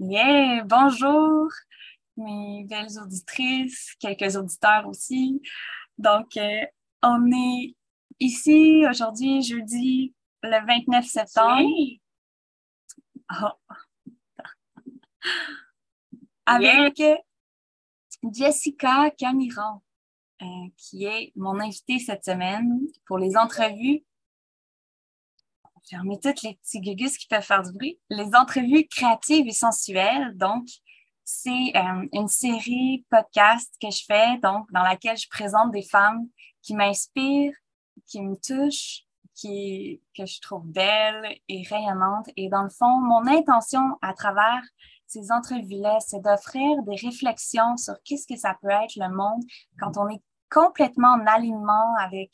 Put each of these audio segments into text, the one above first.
Yeah, bonjour mes belles auditrices, quelques auditeurs aussi. Donc, euh, on est ici aujourd'hui, jeudi, le 29 septembre. Oh. Avec Jessica Camiron, euh, qui est mon invitée cette semaine pour les entrevues fermer toutes les petits gugus qui peuvent faire du bruit. Les entrevues créatives et sensuelles, donc, c'est euh, une série podcast que je fais, donc, dans laquelle je présente des femmes qui m'inspirent, qui me touchent, qui, que je trouve belles et rayonnantes. Et dans le fond, mon intention à travers ces entrevues-là, c'est d'offrir des réflexions sur qu'est-ce que ça peut être le monde quand on est complètement en alignement avec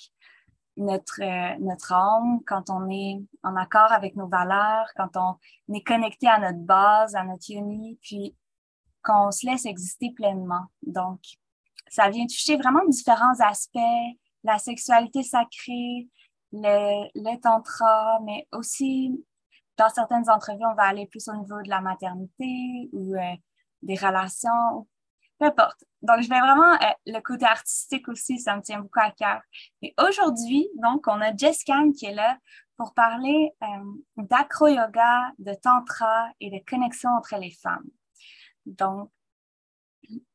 notre, euh, notre âme, quand on est en accord avec nos valeurs, quand on est connecté à notre base, à notre uni, puis qu'on se laisse exister pleinement. Donc, ça vient toucher vraiment différents aspects, la sexualité sacrée, le, le tantra, mais aussi, dans certaines entrevues, on va aller plus au niveau de la maternité ou euh, des relations, peu importe. Donc, je vais vraiment, euh, le côté artistique aussi, ça me tient beaucoup à cœur. Et aujourd'hui, donc, on a Jessica qui est là pour parler euh, d'acro-yoga, de tantra et de connexion entre les femmes. Donc,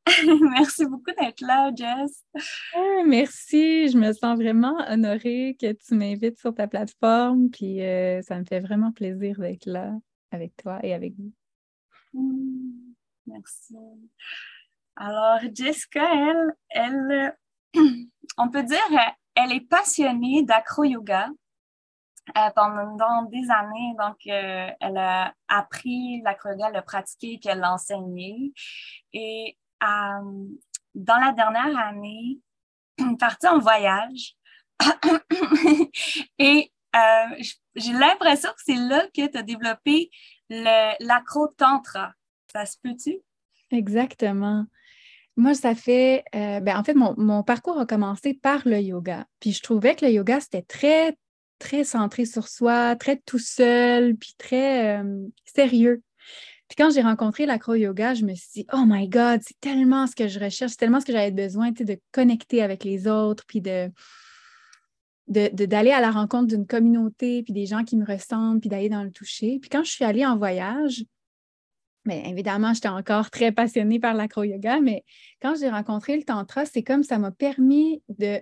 merci beaucoup d'être là, Jess. Ah, merci, je me sens vraiment honorée que tu m'invites sur ta plateforme, puis euh, ça me fait vraiment plaisir d'être là avec toi et avec vous. Mmh, merci. Alors, Jessica, elle, elle, on peut dire, elle est passionnée d'acro-yoga. Euh, pendant des années, donc euh, elle a appris l'acro-yoga, elle l'a pratiqué, puis elle l'a enseigné. Et euh, dans la dernière année, partie en voyage. et j'ai l'impression que c'est là que tu as développé l'acro-tantra. Ça se peut-tu? Exactement. Moi, ça fait, euh, ben, en fait, mon, parcours a commencé par le yoga. Puis je trouvais que le yoga, c'était très, très centré sur soi, très tout seul, puis très euh, sérieux. Puis quand j'ai rencontré l'acro-yoga, je me suis dit, oh my God, c'est tellement ce que je recherche, c'est tellement ce que j'avais besoin, de connecter avec les autres, puis de, d'aller à la rencontre d'une communauté, puis des gens qui me ressemblent, puis d'aller dans le toucher. Puis quand je suis allée en voyage, évidemment, j'étais encore très passionnée par l'acro-yoga, mais quand j'ai rencontré le tantra, c'est comme ça m'a permis de,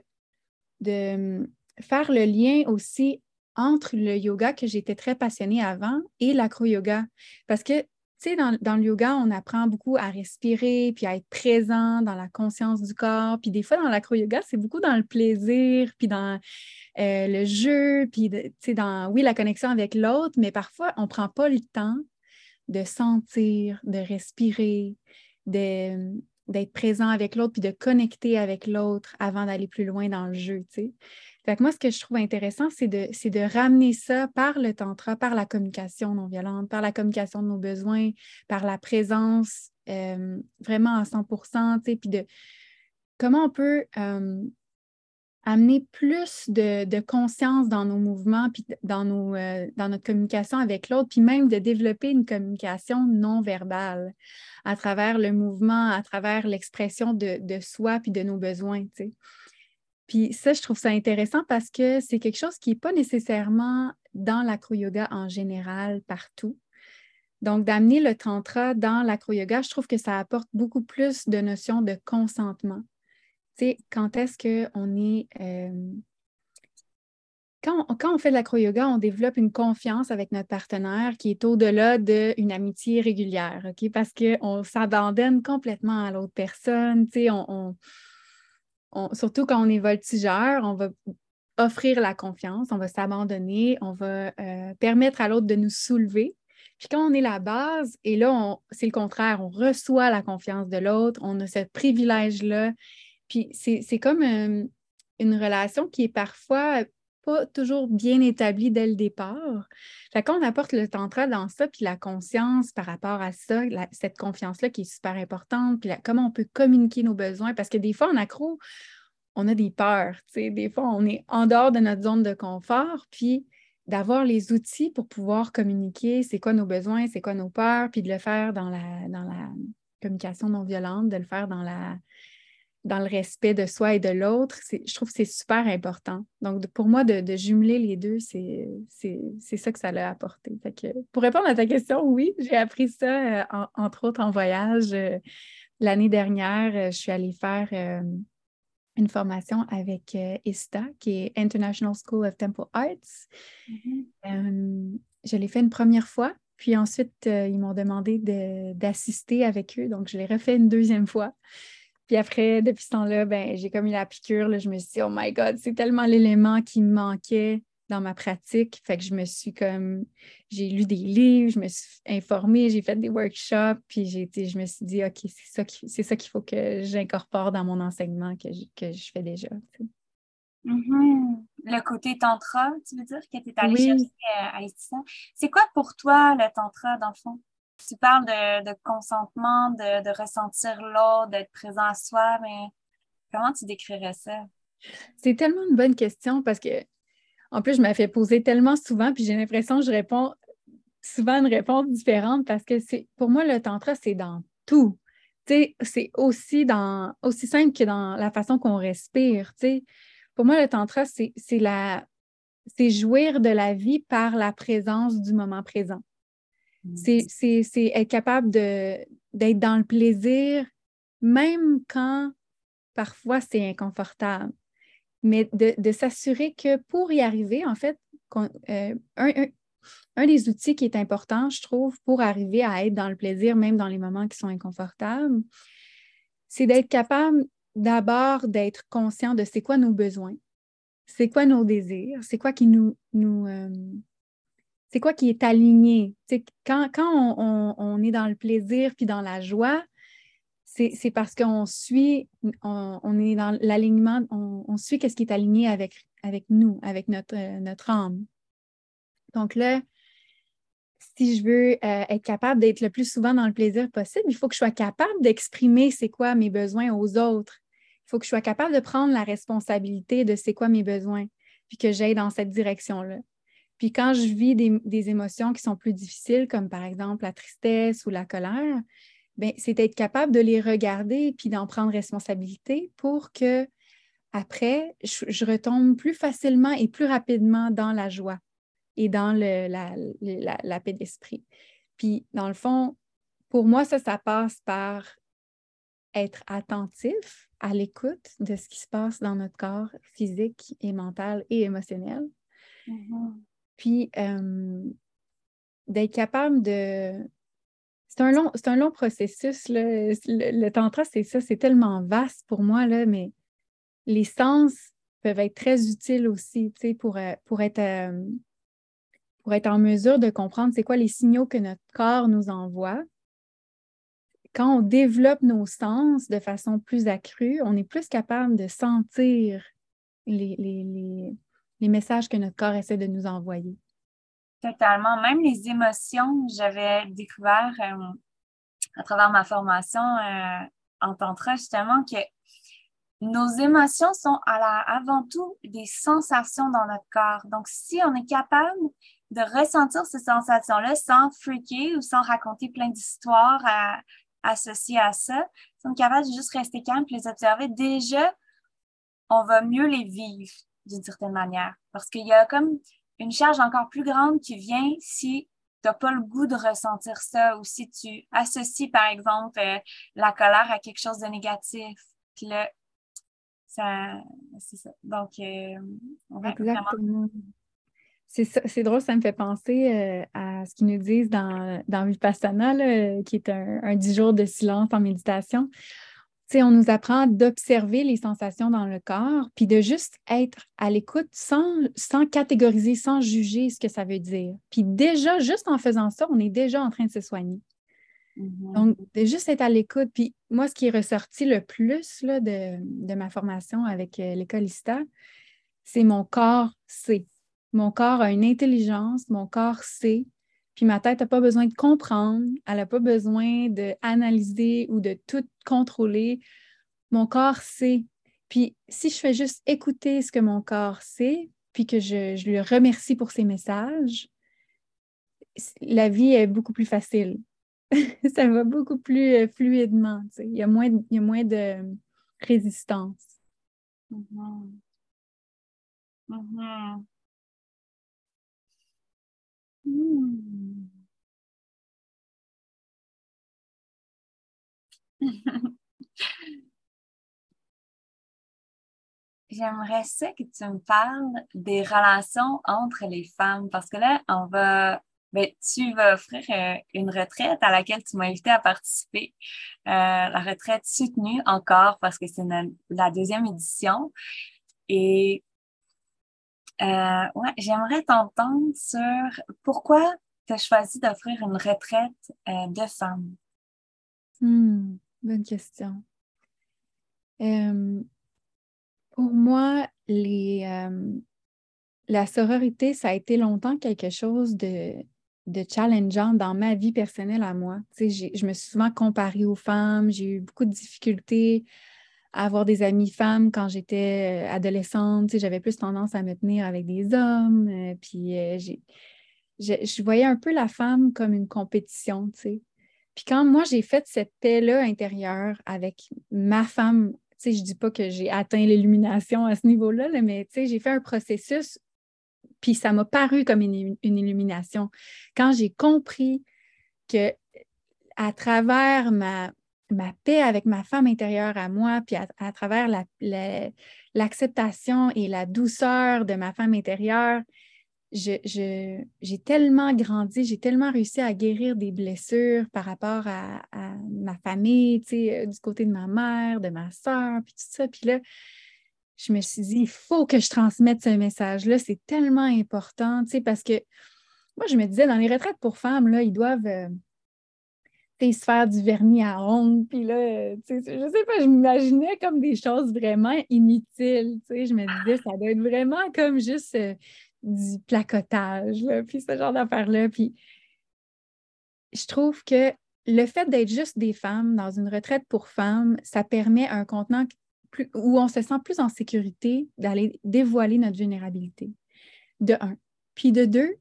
hum, faire le lien aussi entre le yoga que j'étais très passionnée avant et l'acro-yoga. Parce que, tu sais, dans, le yoga, on apprend beaucoup à respirer, puis à être présent dans la conscience du corps. Puis des fois, dans l'acro-yoga, c'est beaucoup dans le plaisir, puis dans euh, le jeu, puis, tu sais, dans, oui, la connexion avec l'autre, mais parfois, on ne prend pas le temps de sentir, de respirer, d'être présent avec l'autre, puis de connecter avec l'autre avant d'aller plus loin dans le jeu. Fait que moi, ce que je trouve intéressant, c'est de, de ramener ça par le tantra, par la communication non violente, par la communication de nos besoins, par la présence euh, vraiment à 100% puis de comment on peut euh, amener plus de, conscience dans nos mouvements, puis dans, nos, euh, dans notre communication avec l'autre, puis même de développer une communication non verbale à travers le mouvement, à travers l'expression de, soi, puis de nos besoins. Puis ça, je trouve ça intéressant parce que c'est quelque chose qui n'est pas nécessairement dans l'acro-yoga en général, partout. Donc, d'amener le tantra dans l'acro-yoga, je trouve que ça apporte beaucoup plus de notions de consentement quand est-ce qu'on est. Euh, quand, on fait de l'acro-yoga, on développe une confiance avec notre partenaire qui est au-delà d'une amitié régulière, OK? Parce qu'on s'abandonne complètement à l'autre personne, on, surtout quand on est voltigeur, on va offrir la confiance, on va s'abandonner, on va euh, permettre à l'autre de nous soulever. Puis quand on est la base, et là, c'est le contraire, on reçoit la confiance de l'autre, on a ce privilège-là puis c'est comme euh, une relation qui est parfois pas toujours bien établie dès le départ. Fait qu'on apporte le tantra dans ça, puis la conscience par rapport à ça, cette confiance-là qui est super importante, puis comment on peut communiquer nos besoins, parce que des fois, en accro, on a des peurs, des fois, on est en dehors de notre zone de confort, puis d'avoir les outils pour pouvoir communiquer c'est quoi nos besoins, c'est quoi nos peurs, puis de le faire dans la, dans la communication non violente, de le faire dans la dans le respect de soi et de l'autre, je trouve que c'est super important. Donc, pour moi, de, jumeler les deux, c'est ça que ça l'a apporté. pour répondre à ta question, oui, j'ai appris ça, euh, entre autres en voyage. Euh, l'année dernière, euh, je suis allée faire une formation avec ISTA, qui est International School of Temple Arts. Mm-hmm. je l'ai fait une première fois, puis ensuite, ils m'ont demandé d'assister avec eux. Donc, je l'ai refait une deuxième fois. Puis après, depuis ce temps-là, ben, j'ai comme eu la piqûre. Là, je me suis dit, oh my God, c'est tellement l'élément qui me manquait dans ma pratique. Fait que je me suis comme, j'ai lu des livres, je me suis informée, j'ai fait des workshops, puis j'ai je me suis dit, OK, c'est ça qu'il ça qu'il faut que j'incorpore dans mon enseignement que je, que je fais déjà. Mm-hmm. Le côté tantra, tu veux dire, que tu es allée chercher euh, à C'est quoi pour toi le tantra, dans le fond? Tu parles de, consentement, de, ressentir l'autre, d'être présent à soi, mais comment tu décrirais ça? C'est tellement une bonne question parce que, en plus, je me fais poser tellement souvent, puis j'ai l'impression que je réponds souvent une réponse différente parce que c'est pour moi, le tantra, c'est dans tout. C'est aussi, dans, aussi simple que dans la façon qu'on respire. Pour moi, le tantra, c'est c'est jouir de la vie par la présence du moment présent. C'est être capable d'être dans le plaisir, même quand parfois c'est inconfortable. Mais de, s'assurer que pour y arriver, en fait, euh, un, des outils qui est important, je trouve, pour arriver à être dans le plaisir, même dans les moments qui sont inconfortables, c'est d'être capable d'abord d'être conscient de c'est quoi nos besoins, c'est quoi nos désirs, c'est quoi qui nous, nous, euh, c'est quoi qui est aligné? quand, quand on, est dans le plaisir puis dans la joie, c'est parce qu'on suit, on, est dans l'alignement, on, suit ce qui est aligné avec, avec nous, avec notre, euh, notre âme. Donc là, si je veux euh, être capable d'être le plus souvent dans le plaisir possible, il faut que je sois capable d'exprimer c'est quoi mes besoins aux autres. Il faut que je sois capable de prendre la responsabilité de c'est quoi mes besoins, puis que j'aille dans cette direction-là. Puis quand je vis des, émotions qui sont plus difficiles, comme par exemple la tristesse ou la colère, ben, c'est d'être capable de les regarder puis d'en prendre responsabilité pour que après, je, retombe plus facilement et plus rapidement dans la joie et dans la, paix d'esprit. Puis, dans le fond, pour moi, ça, ça passe par être attentif à l'écoute de ce qui se passe dans notre corps physique et mental et émotionnel. Mm-hmm. Puis d'être capable de. C'est un long, c'est un long processus. Là. Le, tantra, c'est ça, c'est tellement vaste pour moi, là, mais les sens peuvent être très utiles aussi pour, euh, pour, être, pour être en mesure de comprendre c'est quoi les signaux que notre corps nous envoie. Quand on développe nos sens de façon plus accrue, on est plus capable de sentir les, les messages que notre corps essaie de nous envoyer. Totalement. Même les émotions, j'avais découvert euh, à travers ma formation euh, en tantra justement que nos émotions sont avant tout des sensations dans notre corps. Donc, si on est capable de ressentir ces sensations-là sans freaker ou sans raconter plein d'histoires associées à ça, si on est capable de juste rester calme et les observer, déjà, on va mieux les vivre d'une certaine manière. Parce qu'il y a comme une charge encore plus grande qui vient si tu n'as pas le goût de ressentir ça ou si tu associes, par exemple, euh, la colère à quelque chose de négatif. Là, ça, c'est ça. Donc, euh. C'est drôle, ça me fait penser euh, à ce qu'ils nous disent dans, dans Vipassana, qui est un, un 10 jours de silence en méditation on nous apprend d'observer les sensations dans le corps, puis de juste être à l'écoute sans, sans catégoriser, sans juger ce que ça veut dire. Puis déjà, juste en faisant ça, on est déjà en train de se soigner. Mm-hmm. Donc, de juste être à l'écoute. Puis moi, ce qui est ressorti le plus là, de, ma formation avec euh, l'école ISTA, c'est mon corps sait. Mon corps a une intelligence, mon corps sait puis ma tête n'a pas besoin de comprendre, elle n'a pas besoin d'analyser ou de tout contrôler. Mon corps sait. Puis si je fais juste écouter ce que mon corps sait, puis que je, je lui remercie pour ses messages, la vie est beaucoup plus facile. ça va beaucoup plus euh, fluidement. Il y, a moins, il y a moins de résistance. Mm-hmm. Mm-hmm. Hmm. J'aimerais ça que tu me parles des relations entre les femmes parce que là, on va, ben, tu vas offrir euh, une retraite à laquelle tu m'as invité à participer. Euh, la retraite soutenue encore parce que c'est la deuxième édition. Et euh, ouais, j'aimerais t'entendre sur pourquoi tu as choisi d'offrir une retraite de femmes. Hmm, bonne question. Pour moi, les, euh, la sororité, ça a été longtemps quelque chose de, de challengeant dans ma vie personnelle à moi. Je me suis souvent comparée aux femmes, j'ai eu beaucoup de difficultés à avoir des amies femmes quand j'étais euh, adolescente. J'avais plus tendance à me tenir avec des hommes. Euh, puis je voyais un peu la femme comme une compétition. Puis quand moi, j'ai fait cette paix-là intérieure avec ma femme je ne dis pas que j'ai atteint l'illumination à ce niveau-là, mais j'ai fait un processus, puis ça m'a paru comme une, illumination. Quand j'ai compris que à travers ma, ma paix avec ma femme intérieure à moi, puis à, travers l'acceptation et la douceur de ma femme intérieure, j'ai tellement grandi, j'ai tellement réussi à guérir des blessures par rapport à, ma famille, euh, du côté de ma mère, de ma soeur, puis tout ça. Puis là, je me suis dit, il faut que je transmette ce message-là. C'est tellement important, parce que moi, je me disais, dans les retraites pour femmes, là, ils doivent euh, se faire du vernis à ongles. Puis là, euh, je sais pas, je m'imaginais comme des choses vraiment inutiles. Je me disais, ça doit être vraiment comme juste du placotage, puis ce genre d'affaires-là. Puis je trouve que le fait d'être juste des femmes dans une retraite pour femmes, ça permet un contenant plus, où on se sent plus en sécurité d'aller dévoiler notre vulnérabilité, de un. Puis de deux,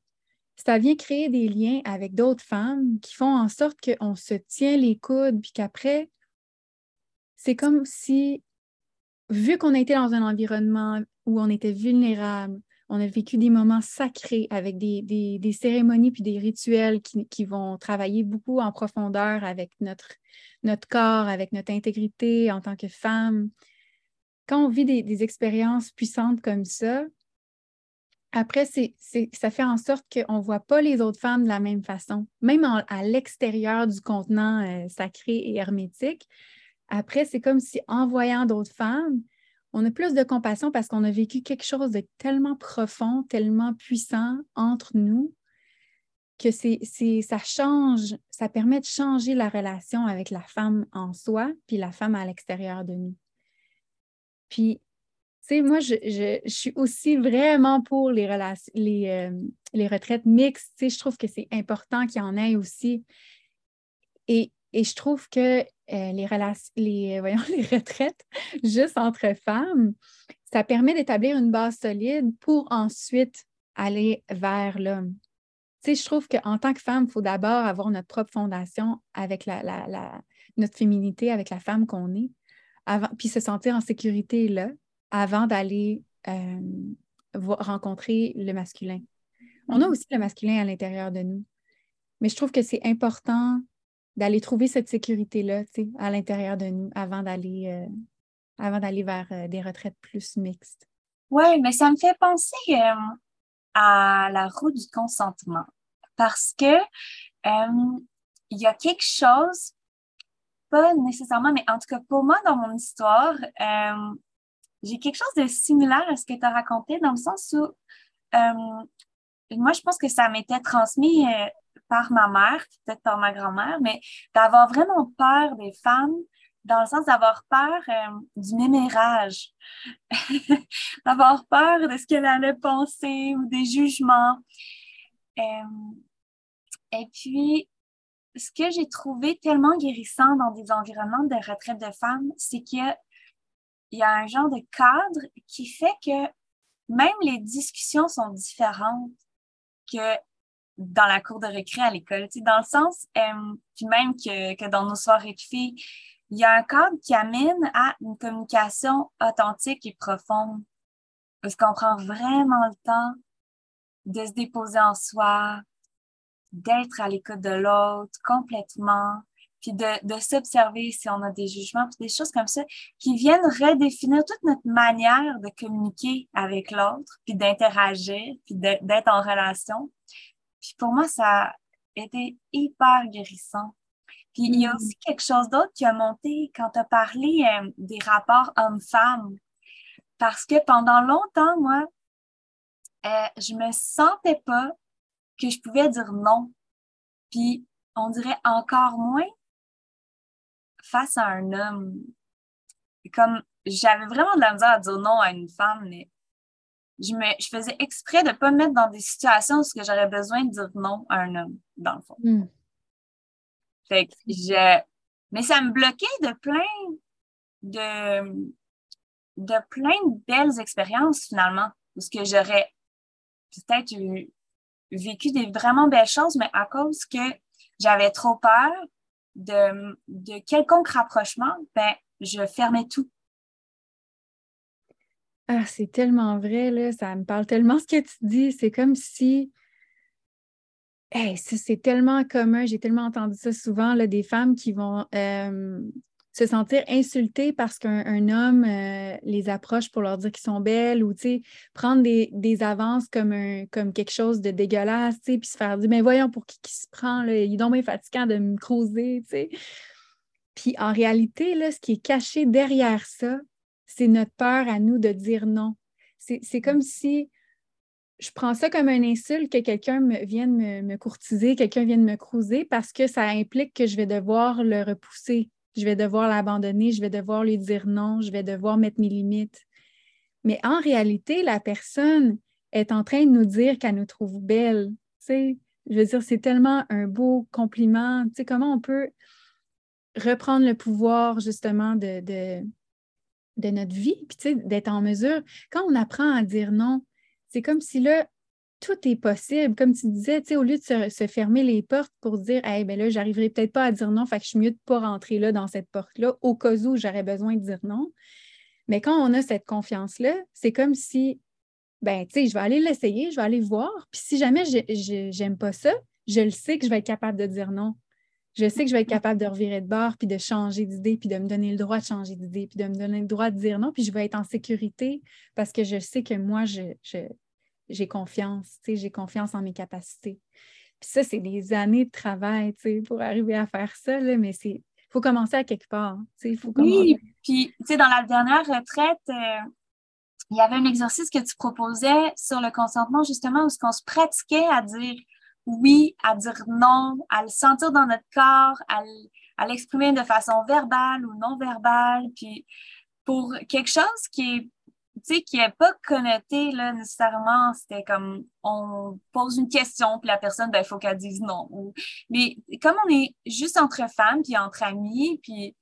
ça vient créer des liens avec d'autres femmes qui font en sorte qu'on se tient les coudes, puis qu'après, c'est comme si, vu qu'on était dans un environnement où on était vulnérable, on a vécu des moments sacrés avec des, cérémonies puis des rituels qui, vont travailler beaucoup en profondeur avec notre, notre corps, avec notre intégrité en tant que femme. Quand on vit des, expériences puissantes comme ça, après, ça fait en sorte qu'on ne voit pas les autres femmes de la même façon, même à l'extérieur du contenant euh, sacré et hermétique. Après, c'est comme si en voyant d'autres femmes, on a plus de compassion parce qu'on a vécu quelque chose de tellement profond, tellement puissant entre nous que ça change, ça permet de changer la relation avec la femme en soi, puis la femme à l'extérieur de nous. Puis, sais, moi, je, suis aussi vraiment pour les, les, euh, les retraites mixtes. Tu sais, je trouve que c'est important qu'il y en ait aussi. Et, et je trouve que euh, les, les, voyons, les retraites juste entre femmes, ça permet d'établir une base solide pour ensuite aller vers l'homme. Tu sais, je trouve qu'en tant que femme, il faut d'abord avoir notre propre fondation avec la, la, notre féminité, avec la femme qu'on est, avant, puis se sentir en sécurité là, avant d'aller euh, rencontrer le masculin. On a mm-hmm. aussi le masculin à l'intérieur de nous. Mais je trouve que c'est important d'aller trouver cette sécurité-là à l'intérieur de nous avant d'aller euh, avant d'aller vers euh, des retraites plus mixtes. Oui, mais ça me fait penser euh, à la roue du consentement parce que il y a quelque chose, pas nécessairement, mais en tout cas pour moi, dans mon histoire, j'ai quelque chose de similaire à ce que tu as raconté dans le sens où moi, je pense que ça m'était transmis par ma mère, peut-être par ma grand-mère, mais d'avoir vraiment peur des femmes dans le sens d'avoir peur euh, du mémérage, d'avoir peur de ce qu'elle allait penser ou des jugements. Euh, et puis, ce que j'ai trouvé tellement guérissant dans des environnements de retraite de femmes, c'est qu'il y, y a un genre de cadre qui fait que même les discussions sont différentes que dans la cour de récré à l'école. Dans le sens, euh, puis même que, que dans nos soirées de filles, il y a un cadre qui amène à une communication authentique et profonde. Parce qu'on prend vraiment le temps de se déposer en soi, d'être à l'écoute de l'autre complètement, puis de, de s'observer si on a des jugements, puis des choses comme ça qui viennent redéfinir toute notre manière de communiquer avec l'autre, puis d'interagir, puis d'être en relation. Puis pour moi, ça a été hyper guérissant. Puis il y a mm. aussi quelque chose d'autre qui a monté quand tu as parlé euh, des rapports hommes-femmes. Parce que pendant longtemps, moi, euh, je me sentais pas que je pouvais dire non. Puis on dirait encore moins face à un homme. Comme j'avais vraiment de la misère à dire non à une femme, mais je, me, je faisais exprès de ne pas me mettre dans des situations où j'aurais besoin de dire non à un homme, dans le fond. Hmm. Fait que je... Mais ça me bloquait de plein de, de plein de belles expériences, finalement, parce que j'aurais peut-être vécu des vraiment belles choses, mais à cause que j'avais trop peur de, quelconque rapprochement, ben, je fermais tout. Ah, c'est tellement vrai, là. Ça me parle tellement ce que tu dis. C'est comme si. C'est tellement commun. J'ai tellement entendu ça souvent, là, des femmes qui vont euh, se sentir insultées parce qu'un homme euh, les approche pour leur dire qu'ils sont belles ou prendre des, avances comme, un, comme quelque chose de dégueulasse, puis se faire dire Mais voyons pour qui, qui se prend, là, il est donc bien fatigant de me creuser. Puis en réalité, là, ce qui est caché derrière ça, c'est notre peur à nous de dire non. C'est comme si je prends ça comme un insulte que quelqu'un vienne me, courtiser, quelqu'un vienne me cruiser parce que ça implique que je vais devoir le repousser, je vais devoir l'abandonner, je vais devoir lui dire non, je vais devoir mettre mes limites. Mais en réalité, la personne est en train de nous dire qu'elle nous trouve belle. je veux dire, c'est tellement un beau compliment. Comment on peut reprendre le pouvoir justement de, notre vie, puis d'être en mesure, quand on apprend à dire non, c'est comme si là, tout est possible. Comme tu disais, au lieu de se, fermer les portes pour dire, hey, ben là, j'arriverai peut-être pas à dire non, fait que je suis mieux de pas rentrer là dans cette porte-là, au cas où j'aurais besoin de dire non. Mais quand on a cette confiance-là, c'est comme si, ben, tu sais, je vais aller l'essayer, je vais aller voir, puis si jamais j'aime pas ça, je le sais que je vais être capable de dire non je sais que je vais être capable de revirer de bord, puis de changer d'idée, puis de me donner le droit de changer d'idée, puis de me donner le droit de dire non, puis je vais être en sécurité parce que je sais que moi, je, confiance, j'ai confiance en mes capacités. Puis ça, c'est des années de travail, pour arriver à faire ça, mais c'est il faut commencer à quelque part. Faut Oui, puis dans la dernière retraite, euh, il y avait un exercice que tu proposais sur le consentement, justement, où on se pratiquait à dire oui, à dire non, à le sentir dans notre corps, à, l'exprimer de façon verbale ou non verbale, puis pour quelque chose qui est tu sais, qui n'est pas connoté là, nécessairement, c'était comme on pose une question, puis la personne, ben, il faut qu'elle dise non. Mais comme on est juste entre femmes, puis entre amis, puis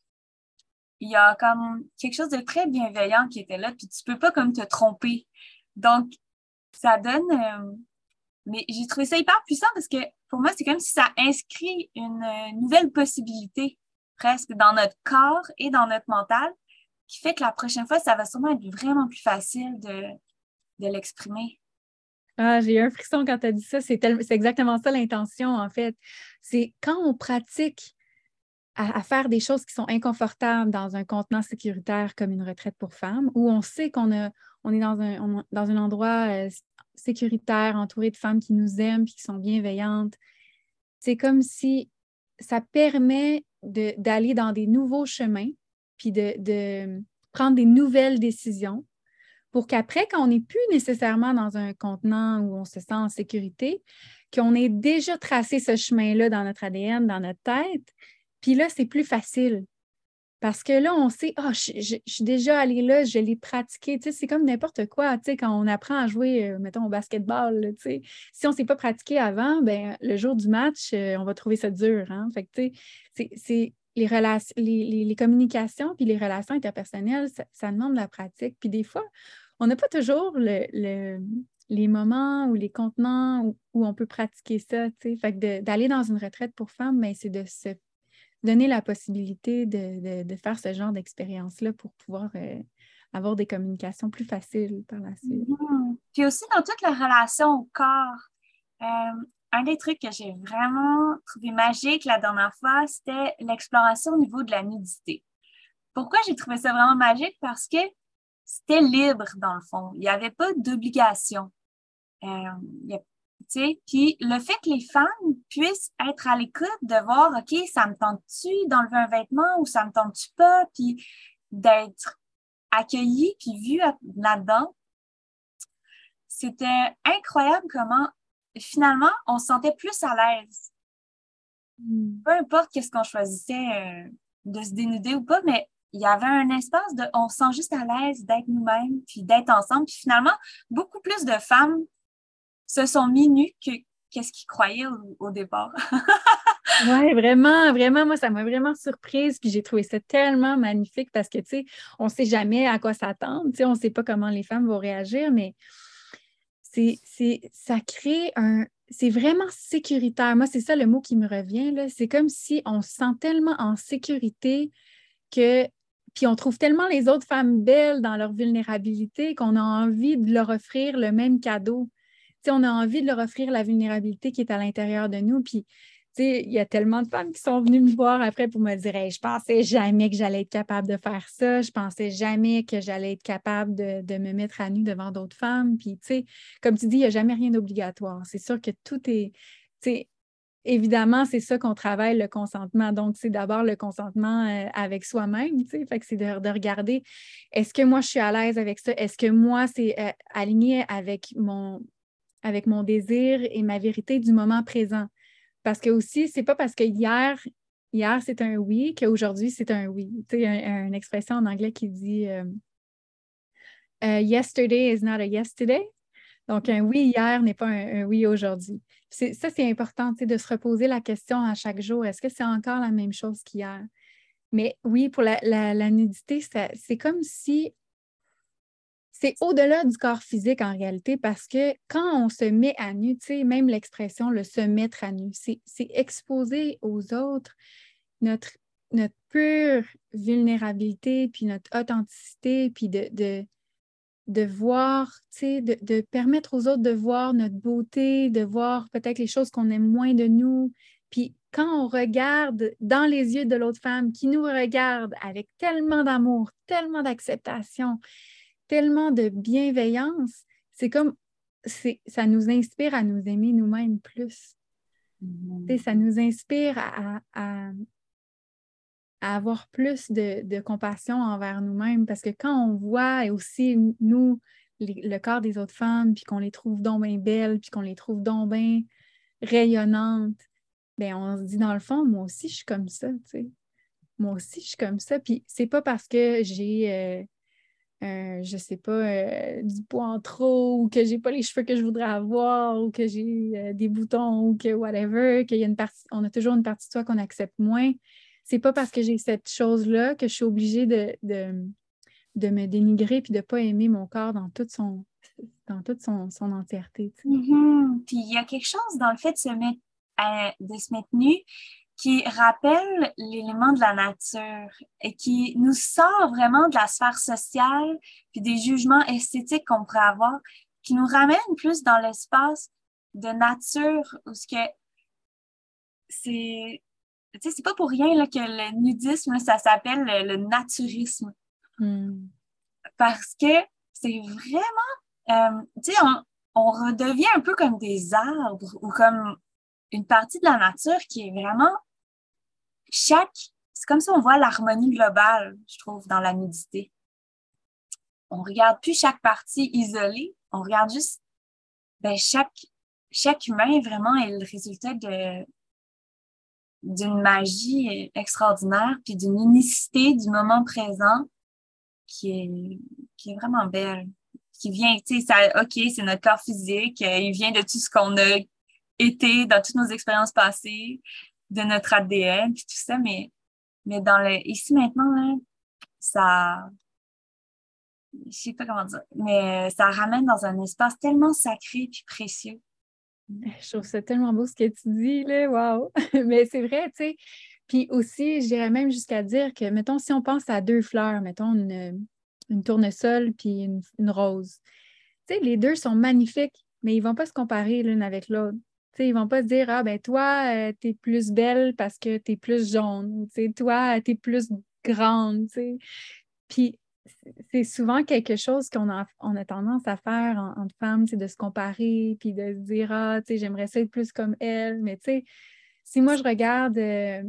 il y a comme quelque chose de très bienveillant qui était là, puis tu peux pas comme te tromper. Donc, ça donne, euh, mais j'ai trouvé ça hyper puissant parce que pour moi, c'est comme si ça inscrit une euh, nouvelle possibilité presque dans notre corps et dans notre mental qui fait que la prochaine fois, ça va sûrement être vraiment plus facile de, l'exprimer. Ah, j'ai eu un frisson quand tu as dit ça. C'est, exactement ça l'intention, en fait. C'est quand on pratique à, faire des choses qui sont inconfortables dans un contenant sécuritaire comme une retraite pour femmes, où on sait qu'on est dans un, endroit euh, sécuritaire, entouré de femmes qui nous aiment et qui sont bienveillantes. C'est comme si ça permet d'aller dans des nouveaux chemins, puis de, prendre des nouvelles décisions pour qu'après, quand on n'est plus nécessairement dans un contenant où on se sent en sécurité, qu'on ait déjà tracé ce chemin-là dans notre ADN, dans notre tête, puis là, c'est plus facile. Parce que là, on sait, ah, je, suis déjà allée là, je l'ai pratiqué. Tu sais, c'est comme n'importe quoi. Tu sais, quand on apprend à jouer, euh, mettons, au basketball, tu sais, si on ne s'est pas pratiqué avant, ben, le jour du match, euh, on va trouver ça dur. Hein? Fait que, tu sais, c'est les, relations, les, communications puis les relations interpersonnelles, ça, demande de la pratique. Puis des fois, on n'a pas toujours le, les moments ou les contenants où, on peut pratiquer ça. Fait que d'aller dans une retraite pour femmes, mais ben, c'est de se donner la possibilité de, faire ce genre d'expérience-là pour pouvoir euh, avoir des communications plus faciles par la suite. Mm-hmm. Puis aussi dans toute la relation au corps. Euh, un des trucs que j'ai vraiment trouvé magique la dernière fois, c'était l'exploration au niveau de la nudité. Pourquoi j'ai trouvé ça vraiment magique? Parce que c'était libre dans le fond. Il n'y avait pas d'obligation. Euh, puis le fait que les femmes puissent être à l'écoute de voir, OK, ça me tente-tu d'enlever un vêtement ou ça me tente-tu pas, puis d'être accueillies puis vues là-dedans, c'était incroyable comment finalement on se sentait plus à l'aise. Hmm. Peu importe qu'est-ce qu'on choisissait euh, de se dénuder ou pas, mais il y avait un espace de on se sent juste à l'aise d'être nous-mêmes puis d'être ensemble. Puis finalement, beaucoup plus de femmes se sont mis nues que qu'est-ce qu'ils croyaient au, départ. oui, vraiment, vraiment, moi, ça m'a vraiment surprise. Puis j'ai trouvé ça tellement magnifique parce que, tu sais, on ne sait jamais à quoi s'attendre. Tu sais, on ne sait pas comment les femmes vont réagir, mais c'est, ça crée un. C'est vraiment sécuritaire. Moi, c'est ça le mot qui me revient. C'est comme si on se sent tellement en sécurité que puis on trouve tellement les autres femmes belles dans leur vulnérabilité qu'on a envie de leur offrir le même cadeau. sais, on a envie de leur offrir la vulnérabilité qui est à l'intérieur de nous. Il y a tellement de femmes qui sont venues me voir après pour me dire Je pensais jamais que j'allais être capable de faire ça. Je pensais jamais que j'allais être capable de, me mettre à nu devant d'autres femmes. Puis, tu sais, comme tu dis, il n'y a jamais rien d'obligatoire. C'est sûr que tout est évidemment, c'est ça qu'on travaille, le consentement. Donc, c'est d'abord le consentement euh, avec soi-même, tu sais. Fait que c'est de, regarder, est-ce que moi, je suis à l'aise avec ça? Est-ce que moi, c'est euh, aligné avec mon, avec mon désir et ma vérité du moment présent? Parce que aussi, c'est pas parce que hier, hier c'est un oui qu'aujourd'hui, c'est un oui. Tu sais, une expression en anglais qui dit euh, Yesterday is not a yesterday. Donc, un oui hier n'est pas un, oui aujourd'hui. Ça, c'est important de se reposer la question à chaque jour. Est-ce que c'est encore la même chose qu'hier? Mais oui, pour la, nudité, c'est comme si c'est au-delà du corps physique en réalité parce que quand on se met à nu, même l'expression le se mettre à nu, c'est exposer aux autres notre, pure vulnérabilité, puis notre authenticité, puis de voir, de, de permettre aux autres de voir notre beauté, de voir peut-être les choses qu'on aime moins de nous. Puis quand on regarde dans les yeux de l'autre femme qui nous regarde avec tellement d'amour, tellement d'acceptation, tellement de bienveillance, c'est comme ça nous inspire à nous aimer nous-mêmes plus. Mm-hmm. Ça nous inspire à, à avoir plus de, compassion envers nous-mêmes parce que quand on voit aussi nous, le corps des autres femmes, puis qu'on les trouve donc bien belles, puis qu'on les trouve donc bien rayonnantes, bien, on se dit dans le fond, moi aussi, je suis comme ça, tu sais. Moi aussi, je suis comme ça. Puis c'est pas parce que j'ai, euh, euh, je sais pas, euh, du poids en trop, ou que j'ai pas les cheveux que je voudrais avoir, ou que j'ai des boutons, ou que whatever, qu'il y a une partie, on a toujours une partie de soi qu'on accepte moins c'est pas parce que j'ai cette chose-là que je suis obligée de, de, me dénigrer puis de pas aimer mon corps dans toute son, dans toute son, entièreté. Mm-hmm. Puis il y a quelque chose dans le fait de se mettre, de se mettre nu qui rappelle l'élément de la nature et qui nous sort vraiment de la sphère sociale puis des jugements esthétiques qu'on pourrait avoir, qui nous ramène plus dans l'espace de nature où ce que c'est tu sais, c'est pas pour rien là, que le nudisme, ça s'appelle le, naturisme. Hmm. Parce que c'est vraiment, euh, tu sais, on, redevient un peu comme des arbres ou comme une partie de la nature qui est vraiment chaque, c'est comme si on voit l'harmonie globale, je trouve, dans la nudité. On regarde plus chaque partie isolée, on regarde juste, ben, chaque, chaque humain vraiment est le résultat de, d'une magie extraordinaire, puis d'une unicité du moment présent qui est, qui est vraiment belle. Qui vient, tu sais, OK, c'est notre corps physique, il vient de tout ce qu'on a été dans toutes nos expériences passées, de notre ADN, puis tout ça, mais, mais dans le ici maintenant, ça, je sais pas comment dire, mais ça ramène dans un espace tellement sacré et précieux. Je trouve ça tellement beau ce que tu dis, là, wow! mais c'est vrai, tu sais. Puis aussi, je dirais même jusqu'à dire que, mettons, si on pense à deux fleurs, mettons une, une tournesol puis une, une rose, tu sais, les deux sont magnifiques, mais ils ne vont pas se comparer l'une avec l'autre. Ils ne vont pas se dire Ah, ben toi, euh, tu plus belle parce que tu es plus jaune. sais, toi, tu es plus grande. sais. Puis c'est souvent quelque chose qu'on a, on a tendance à faire en, en femmes, de se comparer, puis de se dire Ah, j'aimerais ça être plus comme elle. Mais tu sais, si moi je regarde euh,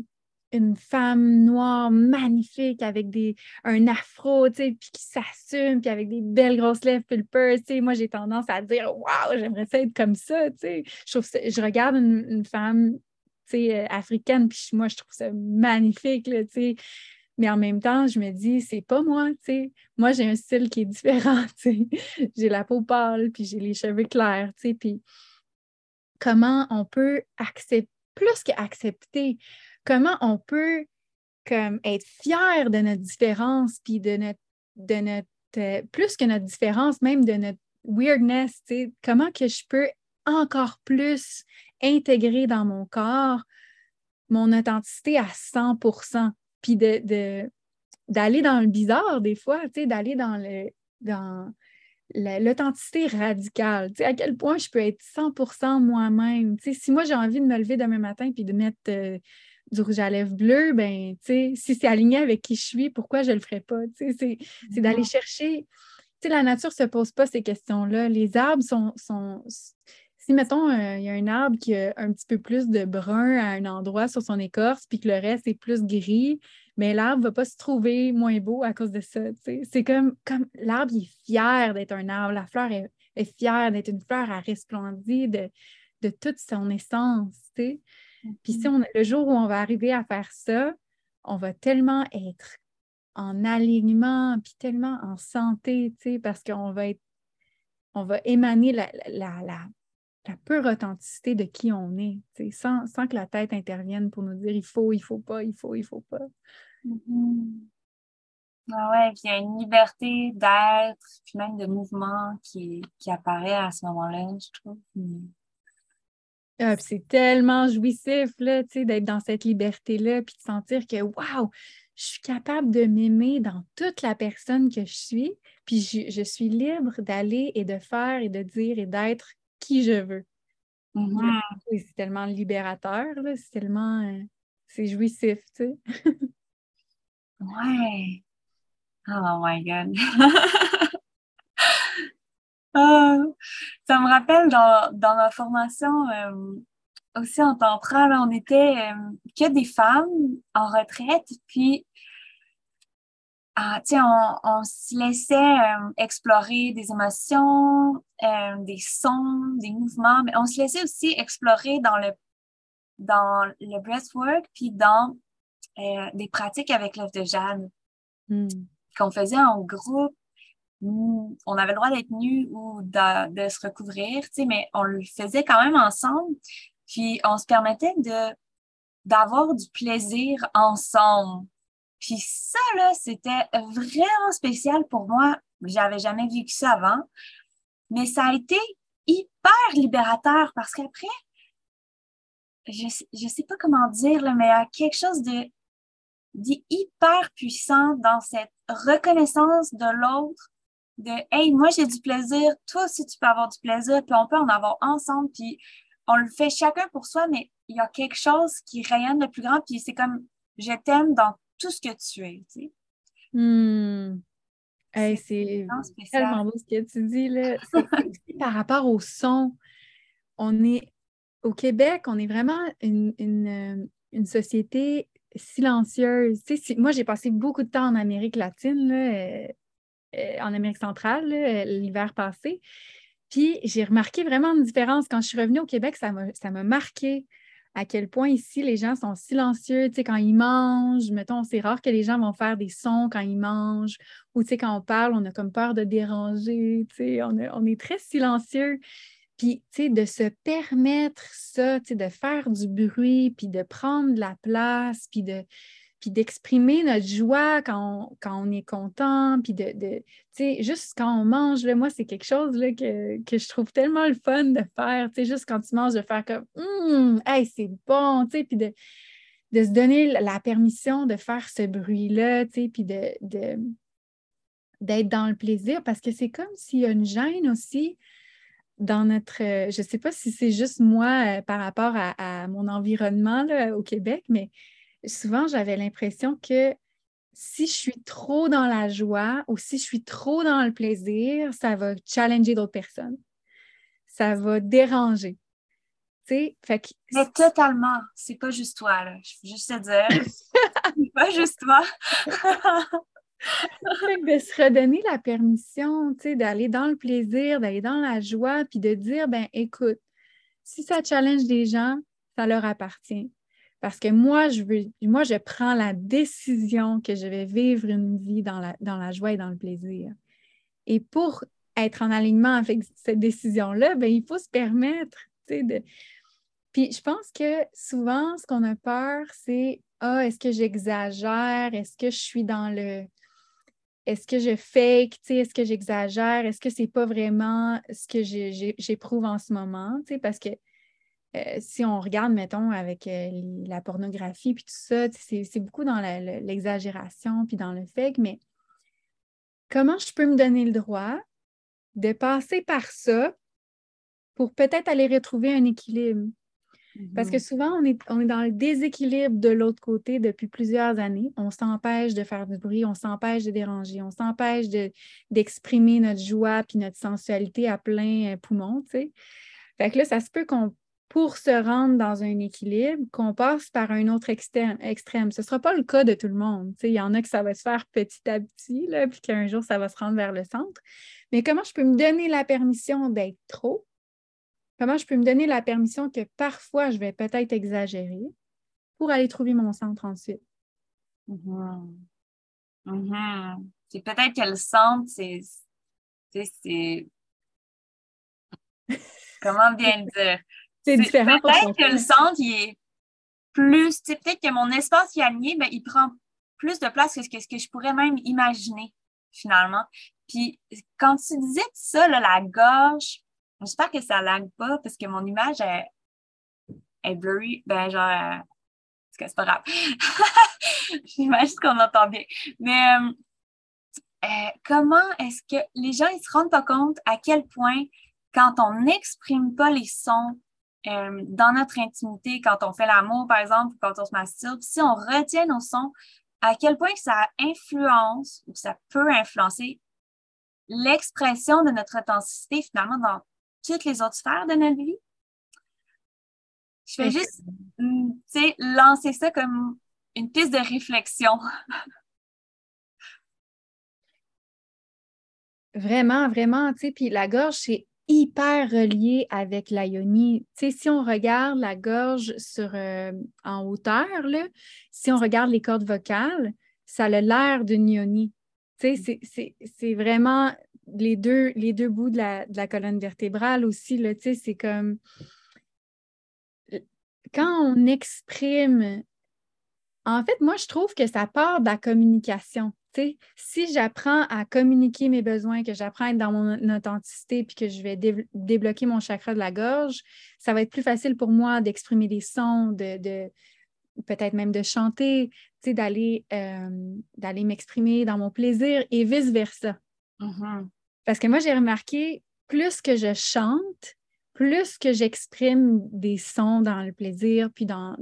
une femme noire magnifique avec des, un afro, tu sais, puis qui s'assume, puis avec des belles grosses lèvres pulpeuses, tu sais, moi, j'ai tendance à dire « Waouh, j'aimerais ça être comme ça », tu sais. Je, je regarde une, femme, tu sais, euh, africaine, puis moi, je trouve ça magnifique, tu sais. Mais en même temps, je me dis, c'est pas moi, tu sais. Moi, j'ai un style qui est différent, tu sais. J'ai la peau pâle, puis j'ai les cheveux clairs, tu sais. Puis comment on peut accepter, plus qu'accepter, comment on peut être fier de notre différence, puis de notre, de euh, plus que notre différence, même de notre weirdness, comment que je peux encore plus intégrer dans mon corps mon authenticité à 100% puis de, d'aller dans le bizarre des fois, d'aller dans le dans l'authenticité radicale, à quel point je peux être 100% moi-même. Si moi j'ai envie de me lever demain matin puis de mettre euh, du rouge à lèvres bleu, ben, si c'est aligné avec qui je suis, pourquoi je ne le ferais pas? C'est d'aller chercher. la nature ne se pose pas ces questions-là. Les arbres sont. sont si, mettons, euh, il y a un arbre qui a un petit peu plus de brun à un endroit sur son écorce, puis que le reste est plus gris, mais l'arbre ne va pas se trouver moins beau à cause de ça. C'est comme, comme l'arbre est fier d'être un arbre, la fleur est, fière d'être une fleur à resplendir de, de toute son essence. Puis si mm-hmm. on, le jour où on va arriver à faire ça, on va tellement être en alignement, puis tellement en santé, tu sais, parce qu'on va être, on va émaner la, la, la, la pure authenticité de qui on est, tu sais, sans, sans, que la tête intervienne pour nous dire il faut, il faut pas, il faut, il faut pas. Mm-hmm. Ah ouais, puis il y a une liberté d'être, puis même de mouvement qui, qui apparaît à ce moment-là, je trouve. Ah, c'est tellement jouissif d'être dans cette liberté-là, puis de sentir que, waouh, je suis capable de m'aimer dans toute la personne que je suis, puis je, suis libre d'aller et de faire et de dire et d'être qui je veux. Mm-hmm. C'est tellement libérateur, c'est tellement... Euh, c'est jouissif, tu sais. ouais. Oh my God. Ah, ça me rappelle dans, dans ma formation euh, aussi en temps prêt, on était euh, que des femmes en retraite, puis ah, on, on se laissait euh, explorer des émotions, des sons, des mouvements, mais on se laissait aussi explorer dans le, dans le breathwork, puis dans des pratiques avec l'œuf de Jade hmm. qu'on faisait en groupe on avait le droit d'être nus ou de, se recouvrir, mais on le faisait quand même ensemble. Puis on se permettait de d'avoir du plaisir ensemble. Puis ça, là, c'était vraiment spécial pour moi. J'avais jamais vécu ça avant. Mais ça a été hyper libérateur parce qu'après, je, je sais pas comment dire, mais il y a quelque chose de, de hyper puissant dans cette reconnaissance de l'autre de Hey, moi j'ai du plaisir, toi aussi tu peux avoir du plaisir, puis on peut en avoir ensemble, puis on le fait chacun pour soi, mais il y a quelque chose qui rayonne de plus grand, puis c'est comme je t'aime dans tout ce que tu es, tu sais. Hmm. c'est tellement beau ce que tu dis là. par rapport au son, on est au Québec, on est vraiment une, une, une société silencieuse. Tu sais, moi, j'ai passé beaucoup de temps en Amérique latine. Là, euh, euh, en Amérique centrale euh, l'hiver passé. Puis j'ai remarqué vraiment une différence. Quand je suis revenue au Québec, ça m'a marqué à quel point ici les gens sont silencieux. Tu sais, quand ils mangent, mettons, c'est rare que les gens vont faire des sons quand ils mangent ou tu sais, quand on parle, on a comme peur de déranger. Tu sais, on, on est très silencieux. Puis, tu sais, de se permettre ça, tu sais, de faire du bruit, puis de prendre de la place, puis de, puis d'exprimer notre joie quand on, quand on est content, puis de, de tu sais, juste quand on mange, là, moi, c'est quelque chose là, que, que, je trouve tellement le fun de faire, tu sais, juste quand tu manges, de faire comme, hum, hey, c'est bon, tu sais, puis de, de se donner la permission de faire ce bruit-là, tu sais, puis de, de d'être dans le plaisir, parce que c'est comme s'il y a une gêne aussi dans notre, je ne sais pas si c'est juste moi euh, par rapport à, mon environnement là, au Québec, mais souvent j'avais l'impression que si je suis trop dans la joie ou si je suis trop dans le plaisir, ça va challenger d'autres personnes. Ça va déranger. Tu sais, Mais totalement, c'est pas juste toi, là. Je veux juste te dire. c'est pas juste toi. de se redonner la permission, tu sais, d'aller dans le plaisir, d'aller dans la joie, puis de dire, ben écoute, si ça challenge des gens, ça leur appartient. Parce que moi, je veux, moi, je prends la décision que je vais vivre une vie dans la, dans la joie et dans le plaisir. Et pour être en alignement avec cette décision-là, ben, il faut se permettre, de... Puis je pense que souvent, ce qu'on a peur, c'est Ah, est-ce que j'exagère? Est-ce que je suis dans le est-ce que je fake, est-ce que j'exagère, est-ce que c'est pas vraiment ce que j'éprouve en ce moment, parce que euh, si on regarde, mettons, avec euh, la pornographie puis tout ça, c'est beaucoup dans l'exagération puis dans le fake, mais comment je peux me donner le droit de passer par ça pour peut-être aller retrouver un équilibre? Parce que mhm. souvent, on est, on est dans le déséquilibre de l'autre côté depuis plusieurs années. On s'empêche de faire du bruit, on s'empêche de déranger, on s'empêche d'exprimer notre joie puis notre sensualité à plein euh, poumon, tu sais. Fait que là, ça se peut qu'on, pour se rendre dans un équilibre, qu'on passe par un autre extrême. extrême. Ce ne sera pas le cas de tout le monde. Il y en a que ça va se faire petit à petit, là, puis qu'un jour, ça va se rendre vers le centre. Mais comment je peux me donner la permission d'être trop? Comment je peux me donner la permission que parfois je vais peut-être exagérer pour aller trouver mon centre ensuite? C'est peut-être que le centre, c'est. c'est... Comment bien le dire? C'est différent. Peut-être que le centre, il est plus. Peut-être que mon espace qui est aligné, ben, il prend plus de place que ce que, ce que je pourrais même imaginer, finalement. Puis quand tu disais ça, la gorge, J'espère que ça lag pas parce que mon image est, est blurry. Ben, genre, euh, c'est pas grave. J'imagine qu'on entend bien. Mais euh, euh, comment est-ce que les gens ils se rendent pas compte à quel point, quand on n'exprime pas les sons dans notre intimité, quand on fait l'amour, par exemple, quand on se masturbe, si on retient nos sons, à quel point ça influence ou ça peut influencer l'expression de notre authenticité finalement dans toutes les autres sphères de notre vie? Je vais juste mm, lancer ça comme une piste de réflexion. Vraiment, vraiment, tu sais, puis la gorge, c'est hyper relié avec la yoni. Tu sais, si on regarde la gorge sur, euh, en hauteur, là, si on regarde les cordes vocales, ça a l'air d'une yoni. Tu sais, c'est vraiment les deux, les deux bouts de la, colonne vertébrale aussi, c'est comme quand on exprime, en fait, moi, je trouve que ça part de la communication. Si j'apprends à communiquer mes besoins, que j'apprends à être dans mon authenticité, puis que je vais débloquer mon chakra de la gorge, ça va être plus facile pour moi d'exprimer des sons, de, peut-être même de chanter, d'aller euh, d'aller m'exprimer dans mon plaisir et vice-versa. Mm-hmm. Parce que moi, j'ai remarqué, plus que je chante, plus que j'exprime des sons dans le plaisir, puis dans,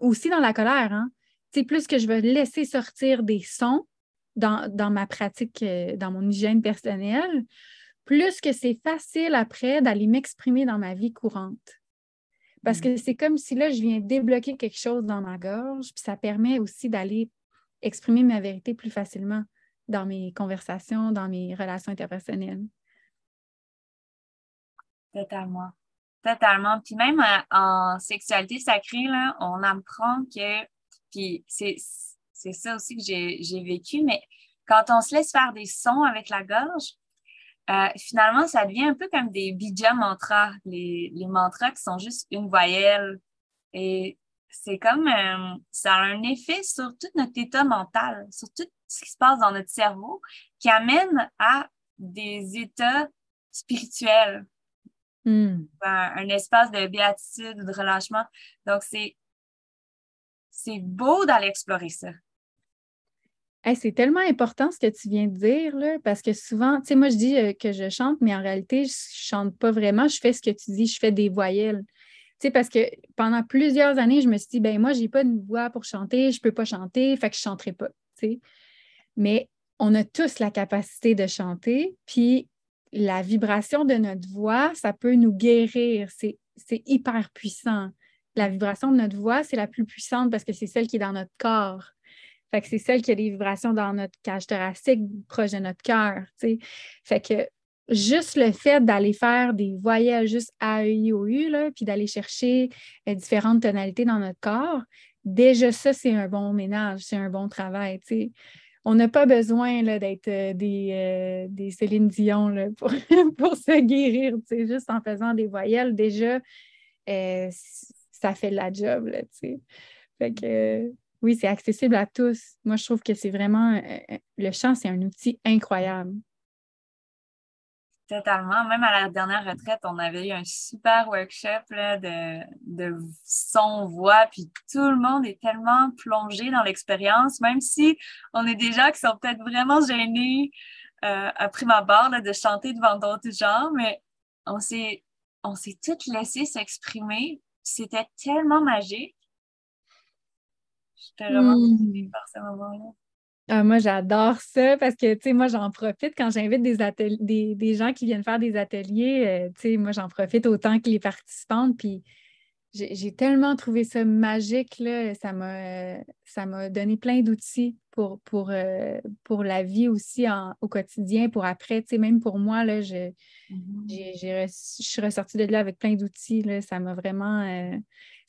aussi dans la colère, hein? plus que je vais laisser sortir des sons dans, ma pratique, euh, dans mon hygiène personnelle, plus que c'est facile après d'aller m'exprimer dans ma vie courante. Parce mm. que c'est comme si là, je viens débloquer quelque chose dans ma gorge, puis ça permet aussi d'aller exprimer ma vérité plus facilement dans mes conversations, dans mes relations interpersonnelles. Totalement. Totalement. Puis même euh, en, sexualité sacrée, là, on apprend que, puis c'est ça aussi que j'ai vécu, mais quand on se laisse faire des sons avec la gorge, euh, finalement, ça devient un peu comme des bija mantras, les, les mantras qui sont juste une voyelle. Et c'est comme euh, ça a un effet sur tout notre état mental, sur tout ce qui se passe dans notre cerveau, qui amène à des états spirituels, Hmm. un, espace de béatitude ou de relâchement. Donc, c'est, c'est beau d'aller explorer ça. C'est tellement important ce que tu viens de dire, là, parce que souvent, tu sais, moi, je dis euh, que je chante, mais en réalité, je chante pas vraiment. Je fais ce que tu dis, je fais des voyelles. Tu sais, parce que pendant plusieurs années, je me suis dit, ben moi, j'ai pas de voix pour chanter, je peux pas chanter, fait que je chanterai pas, tu sais. Mais on a tous la capacité de chanter, puis la vibration de notre voix, ça peut nous guérir. C'est hyper puissant. La vibration de notre voix, c'est la plus puissante parce que c'est celle qui est dans notre corps. Fait que c'est celle qui a des vibrations dans notre cage thoracique, proche de notre cœur. Fait que juste le fait d'aller faire des voyelles juste A, I, O, U, là, puis d'aller chercher euh, différentes tonalités dans notre corps, déjà ça, c'est un bon ménage, c'est un bon travail on n'a pas besoin d'être euh, des, euh, des, Céline Dion pour, pour, se guérir. Juste en faisant des voyelles, déjà, ça fait la job. Là, oui, c'est accessible à tous. Moi, je trouve que c'est vraiment. le chant, c'est un outil incroyable. Totalement. Même à la dernière retraite, on avait eu un super workshop de, de son, voix, puis tout le monde est tellement plongé dans l'expérience, même si on est des gens qui sont peut-être vraiment gênés euh, à prime abord de chanter devant d'autres gens, mais on s'est on s'est toutes laissé s'exprimer. C'était tellement magique. J'étais vraiment mmh. par ce moment-là. Ah, moi, j'adore ça parce que, tu sais, moi, j'en profite quand j'invite des, des, des, gens qui viennent faire des ateliers. Euh, tu sais, moi, j'en profite autant que les participantes. Puis, j'ai tellement trouvé ça magique, là. Ça m'a donné plein d'outils pour, pour, euh, pour la vie aussi au quotidien, pour après. Tu sais, même pour moi, là, je, mm-hmm. je suis ressortie de là avec plein d'outils. Ça m'a vraiment...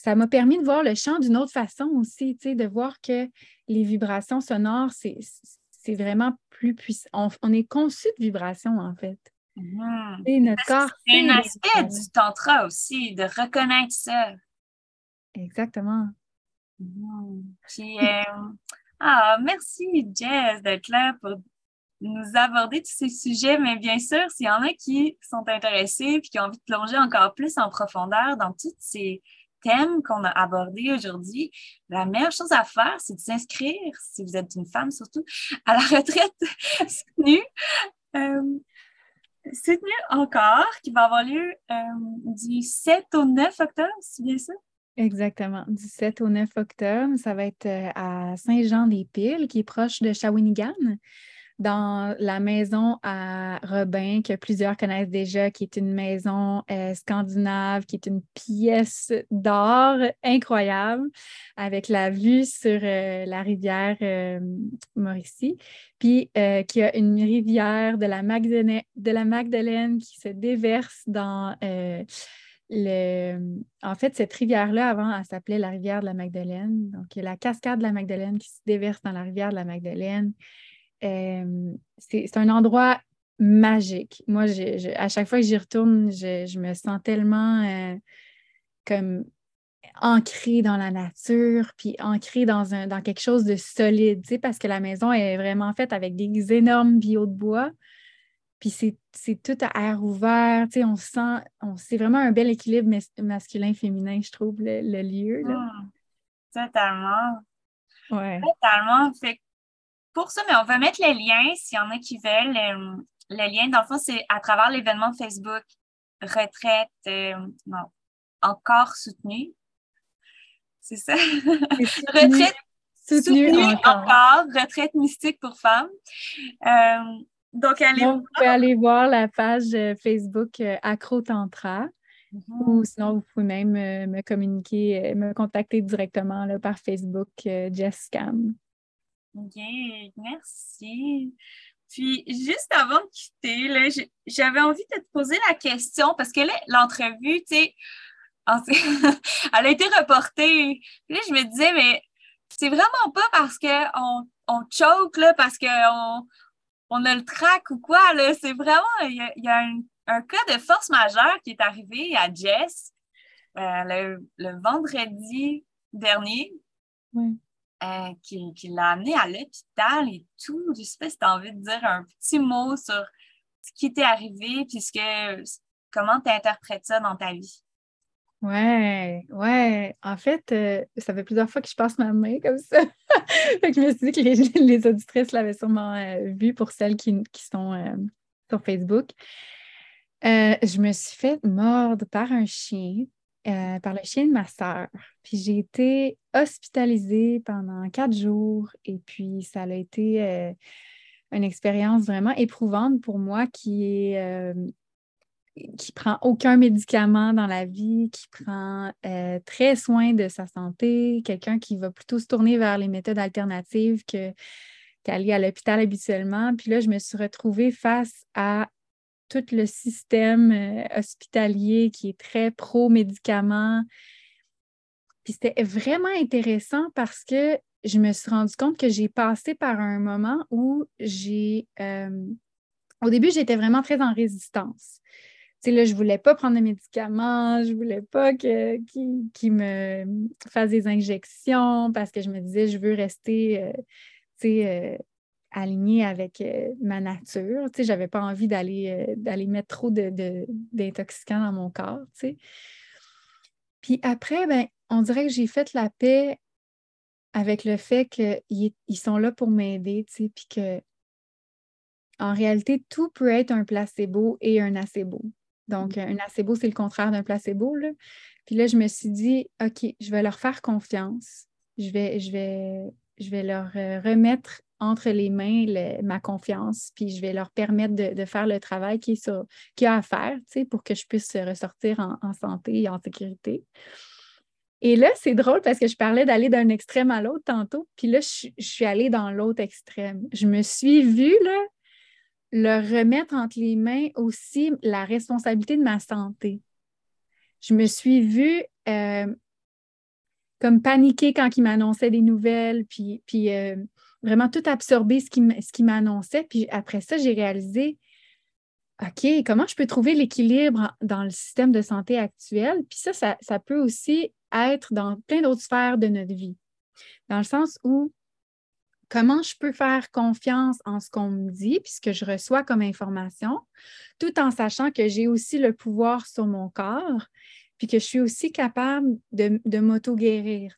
Euh, ça m'a permis de voir le chant d'une autre façon aussi, tu sais, de voir que les vibrations sonores, c'est vraiment plus puissant. On, est conçu de vibrations, en fait. Mmh. notre corps. C'est un aspect du tantra aussi, de reconnaître ça. Exactement. Mmh. Euh, ah, merci Jess d'être là pour nous aborder tous ces sujets, mais bien sûr, s'il y en a qui sont intéressés et qui ont envie de plonger encore plus en profondeur dans toutes ces thème qu'on a abordé aujourd'hui, la meilleure chose à faire, c'est de s'inscrire, si vous êtes une femme surtout, à la retraite soutenue. Euh, soutenue encore, qui va avoir lieu euh, du 7 au 9 octobre, c'est bien ça? Exactement. Du 7 au 9 octobre, ça va être euh, à Saint-Jean-des-Piles, qui est proche de Shawinigan dans la maison à Robin, que plusieurs connaissent déjà, qui est une maison euh, scandinave, qui est une pièce d'or incroyable, avec la vue sur euh, la rivière euh, Mauricie, puis qui a une rivière de la, Magdalene, de la qui se déverse dans le... En fait, cette rivière-là, avant, elle s'appelait la rivière de la Magdalene. Donc, il y a la cascade de la Magdalene qui se déverse dans la rivière de la Magdalene. Euh, c'est un endroit magique. Moi, à chaque fois que j'y retourne, je, me sens tellement euh, comme ancrée dans la nature, puis ancrée dans, un, dans quelque chose de solide, parce que la maison est vraiment faite avec des énormes bio de bois. Puis c'est tout à air ouvert, on sent, c'est vraiment un bel équilibre masculin-féminin, je trouve, le, lieu. Là. Mmh. totalement. Ouais. Totalement. Fait pour ça, mais on va mettre les liens s'il y en a qui veulent. Euh, le lien, dans le fond, c'est à travers l'événement Facebook Retraite euh, non, encore soutenue. C'est ça? retraite soutenue, encore. Retraite mystique pour femmes. Euh, donc, allez Vous pouvez aller voir la page Facebook Acro Tantra. Mm-hmm. Ou sinon, vous pouvez même me communiquer, me contacter directement là, par Facebook, Jess Cam. OK, merci. Puis, juste avant de quitter, j'avais envie de te poser la question parce que l'entrevue, tu sais, elle a été reportée. Puis là, je me disais, mais c'est vraiment pas parce qu'on on choke, là, parce qu'on on a le trac ou quoi, là. C'est vraiment, il y a, un, cas de force majeure qui est arrivé à Jess euh, le, le vendredi dernier. Qui, qui l'a amené à l'hôpital et tout. Je sais pas si tu as envie de dire un petit mot sur ce qui t'est arrivé, puisque comment tu interprètes ça dans ta vie? Ouais, ouais. En fait, euh, ça fait plusieurs fois que je passe ma main comme ça. je me suis dit que les, les auditrices l'avaient sûrement euh, vu pour celles qui, sont euh, sur Facebook. je me suis fait mordre par un chien, par le chien de ma sœur. Puis j'ai été hospitalisée pendant quatre jours et puis ça a été une expérience vraiment éprouvante pour moi qui est qui prend aucun médicament dans la vie, qui prend euh, très soin de sa santé, quelqu'un qui va plutôt se tourner vers les méthodes alternatives qu'aller à l'hôpital habituellement. Puis là, je me suis retrouvée face à tout le système euh, hospitalier qui est très pro-médicaments. Puis c'était vraiment intéressant parce que je me suis rendu compte que j'ai passé par un moment où j'ai... Euh, au début, j'étais vraiment très en résistance sais, là, je voulais pas prendre de médicaments, je voulais pas qu'ils qui me fassent des injections parce que je me disais, je veux rester, euh, euh, alignée avec euh, ma nature. Tu sais, j'avais pas envie d'aller d'aller mettre trop d'intoxicants de, dans mon corps, tu sais. Puis après, ben, on dirait que j'ai fait la paix avec le fait qu'ils ils sont là pour m'aider, tu sais, puis que en réalité, tout peut être un placebo et un acebo. Donc, un acebo, c'est le contraire d'un placebo. Là. Puis là, je me suis dit, OK, je vais leur faire confiance. Je vais, je vais, je vais leur euh, remettre entre les mains ma confiance, puis je vais leur permettre de, faire le travail qu'il y a à faire pour que je puisse ressortir en, santé et en sécurité. Et là, c'est drôle parce que je parlais d'aller d'un extrême à l'autre tantôt, puis là, je, je suis allée dans l'autre extrême. Je me suis vue là, leur remettre entre les mains aussi la responsabilité de ma santé. Je me suis vue euh, comme paniquer quand ils m'annonçaient des nouvelles, puis, puis euh, vraiment tout absorber ce qui, ce m'annonçait. Puis après ça, j'ai réalisé, OK, comment je peux trouver l'équilibre dans le système de santé actuel? Puis ça, ça, ça peut aussi être dans plein d'autres sphères de notre vie. Dans le sens où comment je peux faire confiance en ce qu'on me dit, puis ce que je reçois comme information, tout en sachant que j'ai aussi le pouvoir sur mon corps, puis que je suis aussi capable de, de m'auto-guérir.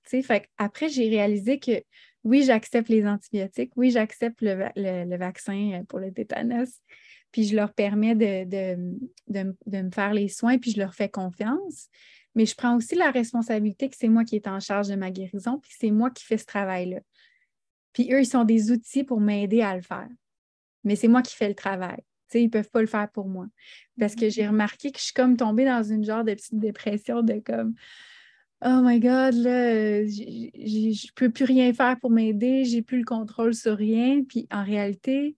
Après, j'ai réalisé que oui, j'accepte les antibiotiques, oui, j'accepte le, vaccin pour le tétanos, puis je leur permets de, de, me faire les soins, puis je leur fais confiance. Mais je prends aussi la responsabilité que c'est moi qui est en charge de ma guérison, puis c'est moi qui fais ce travail-là. Puis eux, ils sont des outils pour m'aider à le faire. Mais c'est moi qui fais le travail. sais, ils ne peuvent pas le faire pour moi. Parce que j'ai remarqué que je suis comme tombée dans une genre de petite dépression de comme Oh my God, là, je ne peux plus rien faire pour m'aider, j'ai plus le contrôle sur rien. Puis en réalité,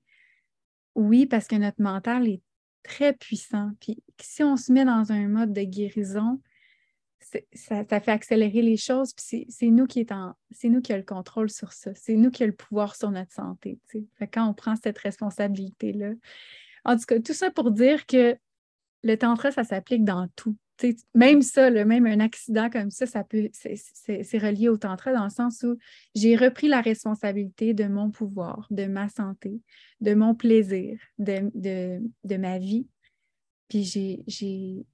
oui, parce que notre mental est très puissant. Puis si on se met dans un mode de guérison, ça, fait accélérer les choses, puis c'est nous qui est c'est nous qui a le contrôle sur ça, c'est nous qui a le pouvoir sur notre santé. quand on prend cette responsabilité-là. En tout cas, tout ça pour dire que le tantra, ça s'applique dans tout. Même ça, même un accident comme ça, ça peut, c'est relié au tantra dans le sens où j'ai repris la responsabilité de mon pouvoir, de ma santé, de mon plaisir, de, de ma vie. Puis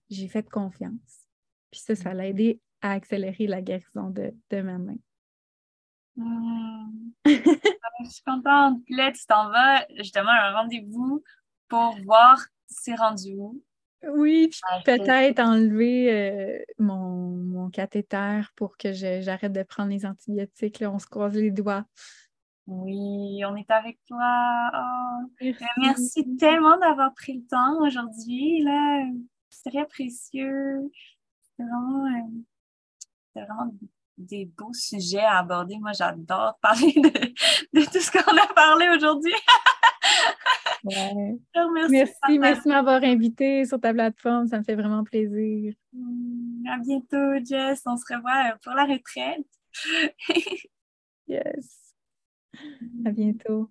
j'ai fait confiance. Puis ça, ça l'a aidé à accélérer la guérison de, ma main. Hmm. je suis contente. Là, tu t'en vas justement à un rendez-vous pour voir c'est rendu où. Oui, puis ah, peut-être enlever euh, mon, cathéter pour que j'arrête de prendre les antibiotiques. Là, on se croise les doigts. Oui, on est avec toi. Oh. Merci. Merci. tellement d'avoir pris le temps aujourd'hui. C'est très précieux. Euh, c'est vraiment, des beaux sujets à aborder. Moi, j'adore parler de, tout ce qu'on a parlé aujourd'hui. Merci, merci de m'avoir invité sur ta plateforme. Ça me fait vraiment plaisir. Mm, à bientôt, Jess. On se revoit pour la retraite. yes. À bientôt.